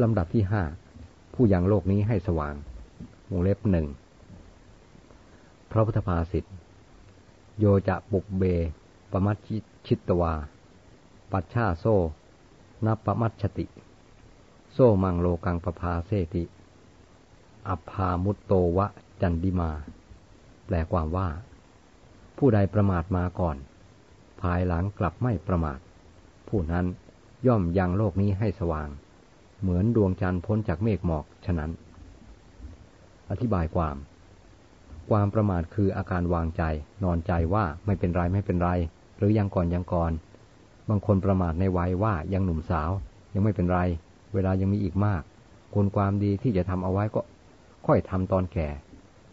ลำดับที่ห้าผู้ยังโลกนี้ให้สว่างวงเล็บหนึ่งพระพุทธภาษิตโยจะปุกเบปมัชชิตวา ปัชชาโซนับปมัชชติ โซมังโลกังปภาเสติ อัพามุตโตวะจันดิมา แปลความว่า ผู้ใดประมาทมาก่อน ภายหลังกลับไม่ประมาท ผู้นั้นย่อมยังโลกนี้ให้สว่าง เหมือนดวงจันทร์พ้นจากเมฆหมอกฉะนั้น อธิบายความ ความประมาทคืออาการวางใจ นอนใจว่าไม่เป็นไรไม่เป็นไร หรือยังก่อนยังก่อน บางคนประมาทในวัยว่ายังหนุ่มสาว ยังไม่เป็นไร เวลายังมีอีกมากคนความดีที่จะทำเอาไว้ก็ ค่อยทำตอนแก่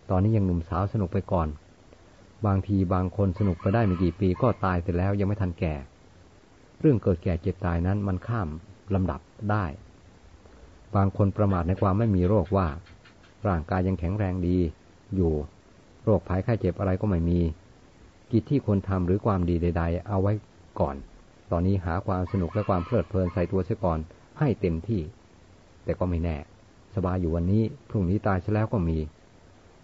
ตอนนี้ยังหนุ่มสาวสนุกไปก่อน บางทีบางคนสนุกไปได้ไม่กี่ปีก็ตายไปแล้วยังไม่ทันแก่ เรื่องเกิดแก่เจ็บตายนั้นมันข้ามลำดับได้ บางคนประมาทในความไม่มีโรคว่า ร่างกายยังแข็งแรงดี อยู่ โรคภัยไข้เจ็บอะไรก็ไม่มี กิจที่คนทำหรือความดีใด ๆ เอาไว้ก่อน ตอนนี้หาความสนุกและความเพลิดเพลินใส่ตัวเสียก่อนให้เต็มที่ แต่ก็ไม่แน่ สบายอยู่วันนี้พรุ่งนี้ตายซะแล้วก็มี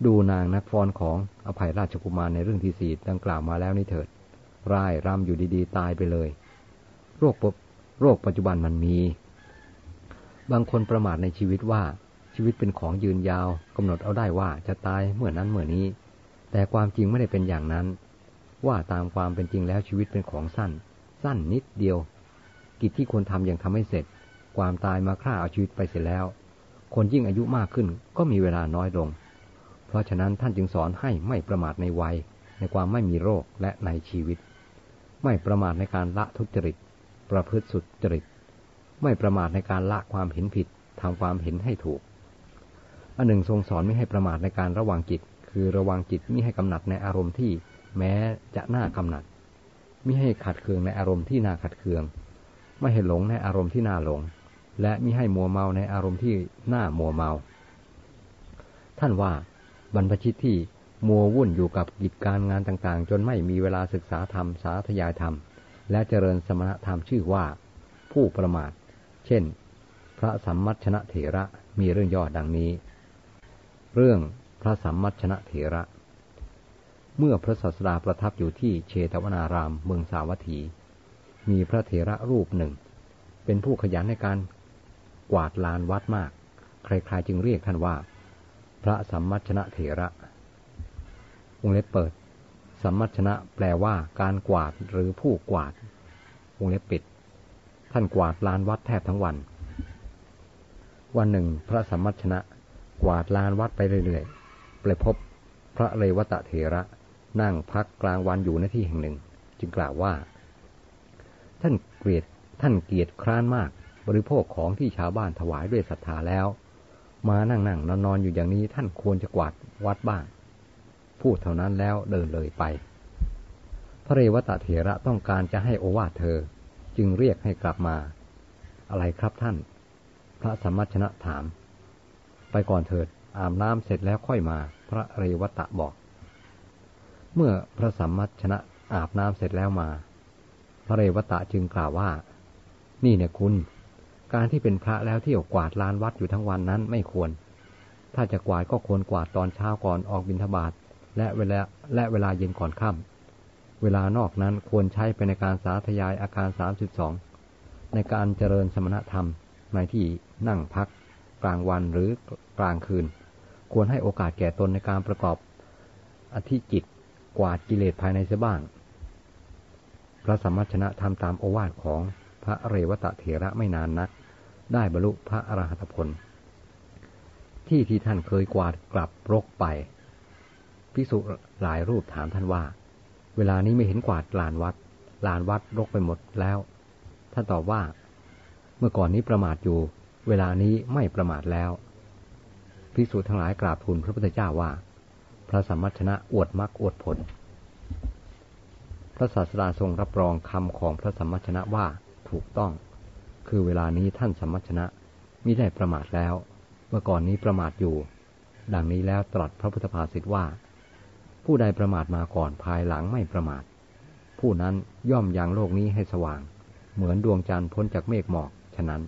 ดูนางนักฟอนของอภัยราชกุมารในเรื่องที่สี่ดังกล่าวมาแล้วนี่เถิดร่ายรำอยู่ดีๆ ตายไปเลย โรคปโรคปัจจุบันมันมี บางคนประมาทในชีวิตว่าชีวิตเป็นของยืนยาวกำหนดเอาได้ว่าจะตายเมื่อนั้นเมื่อนี้ แต่ความจริงไม่ได้เป็นอย่างนั้น ว่าตามความเป็นจริงแล้วชีวิตเป็นของสั้น สั้นนิดเดียว กิจที่ควรทำยังทำไม่เสร็จ ความตายมาฆ่าเอาชีวิตไปเสร็จแล้ว คนยิ่งอายุมากขึ้นก็มีเวลาน้อยลง เพราะฉะนั้นท่านจึงสอนให้ไม่ประมาทในวัย ในความไม่มีโรคและในชีวิต ไม่ประมาทในการละทุจริต ประพฤติสุจริต ไม่ประมาทในการละความเห็นผิดทำความเห็นให้ถูก อันหนึ่งทรงสอนไม่ให้ประมาทในการระวังจิต คือระวังจิตไม่ให้กำหนัดในอารมณ์ที่แม้จะน่ากำหนัดม่ให้ขัดเคืองในอารมณ์ที่น่าขัดเคือง ไม่ให้หลงในอารมณ์ที่น่าหลง และม่ให้มัวเมาในอารมณ์ที่น่ามัวเมา ท่านว่าบรรพชิตที่มัววุ่นอยู่กับกิจการงานต่างๆ จนไม่มีเวลาศึกษาธรรมสาธยายธรรม และเจริญสมณธรรมชื่อว่า ผู้ประมาท เช่น พระสัมมัชนะเถระมีเรื่องย่อดังนี้ เรื่องพระสัมมัชนะเถระ เมื่อพระศาสดาประทับอยู่ที่เชตวนารามเมืองสาวัตถี มีพระเถระรูปหนึ่ง เป็นผู้ขยันในการกวาดลานวัดมาก ใครๆจึงเรียกท่านว่า พระสัมมัชนะเถระวงเล็บเปิด สัมมัชนะแปลว่าการกวาดหรือผู้กวาดวงเล็บปิด ท่านกวาดลานวัดแทบทั้งวัน วันหนึ่งพระสัมมัชนะกวาดลานวัดไปเรื่อยๆไปพบพระเรวตะเถระนั่งพักกลางวันอยู่ในที่แห่งหนึ่ง จึงกล่าวว่า ท่านเกลียดท่านเกียรติคร้านมาก บริโภคของที่ชาวบ้านถวายด้วยศรัทธาแล้ว มานั่งนั่งนอนนอนอยู่อย่างนี้ท่านควรจะกวาดวัดบ้าง พูดเท่านั้นแล้วเดินเลยไป พระเรวตะเถระต้องการจะให้โอวาทเธอ จึงเรียกให้กลับมา อะไรครับท่าน พระสมมัชนะถาม ไปก่อนเถิดอาบน้ำเสร็จแล้วค่อยมา พระเรวตะบอก เมื่อพระสัมมัชนะอาบน้ำเสร็จแล้วมา พระเรวตะจึงกล่าวว่า นี่เนี่ยคุณ การที่เป็นพระแล้วเที่ยวกวาดลานวัดอยู่ทั้งวันนั้นไม่ควร ถ้าจะกวาดก็ควรกวาดตอนเช้าก่อนออกบิณฑบาตและเวลาและเวลาเย็นก่อนค่ำ เวลานอกนั้นควรใช้ไปในการสาธยายอาการสามสิบสองในการเจริญสมณธรรมในที่นั่งพักกลางวันหรือกลางคืน ควรให้โอกาสแก่ตนในการประกอบอธิจิตกวาดกิเลสภายในเสียบ้าง พระสมมัชนะทำตามโอวาทของพระเรวตะเถระไม่นานนัก ได้บรรลุพระอรหัตผล ที่ที่ท่านเคยกวาดกลับรกไป ภิกษุหลายรูปถามท่านว่า เวลานี้ไม่เห็นกวาดลานวัด ลานวัดรกไปหมดแล้ว ท่านตอบว่า เมื่อก่อนนี้ประมาทอยู่ เวลานี้ไม่ประมาทแล้วภิกษุทั้งหลายกราบทูลพระพุทธเจ้าว่า พระสัมมัชนะอวดมรรคอวดผล พระศาสดาทรงรับรองคำของพระสัมมัชนะว่าถูกต้อง คือเวลานี้ท่านสัมมัชนะมิได้ประมาทแล้ว เมื่อก่อนนี้ประมาทอยู่ ดังนี้แล้วตรัสพระพุทธภาษิตว่า ผู้ใดประมาทมาก่อนภายหลังไม่ประมาท ผู้นั้นย่อมยังโลกนี้ให้สว่าง เหมือนดวงจันทร์พ้นจากเมฆหมอก ฉะนั้น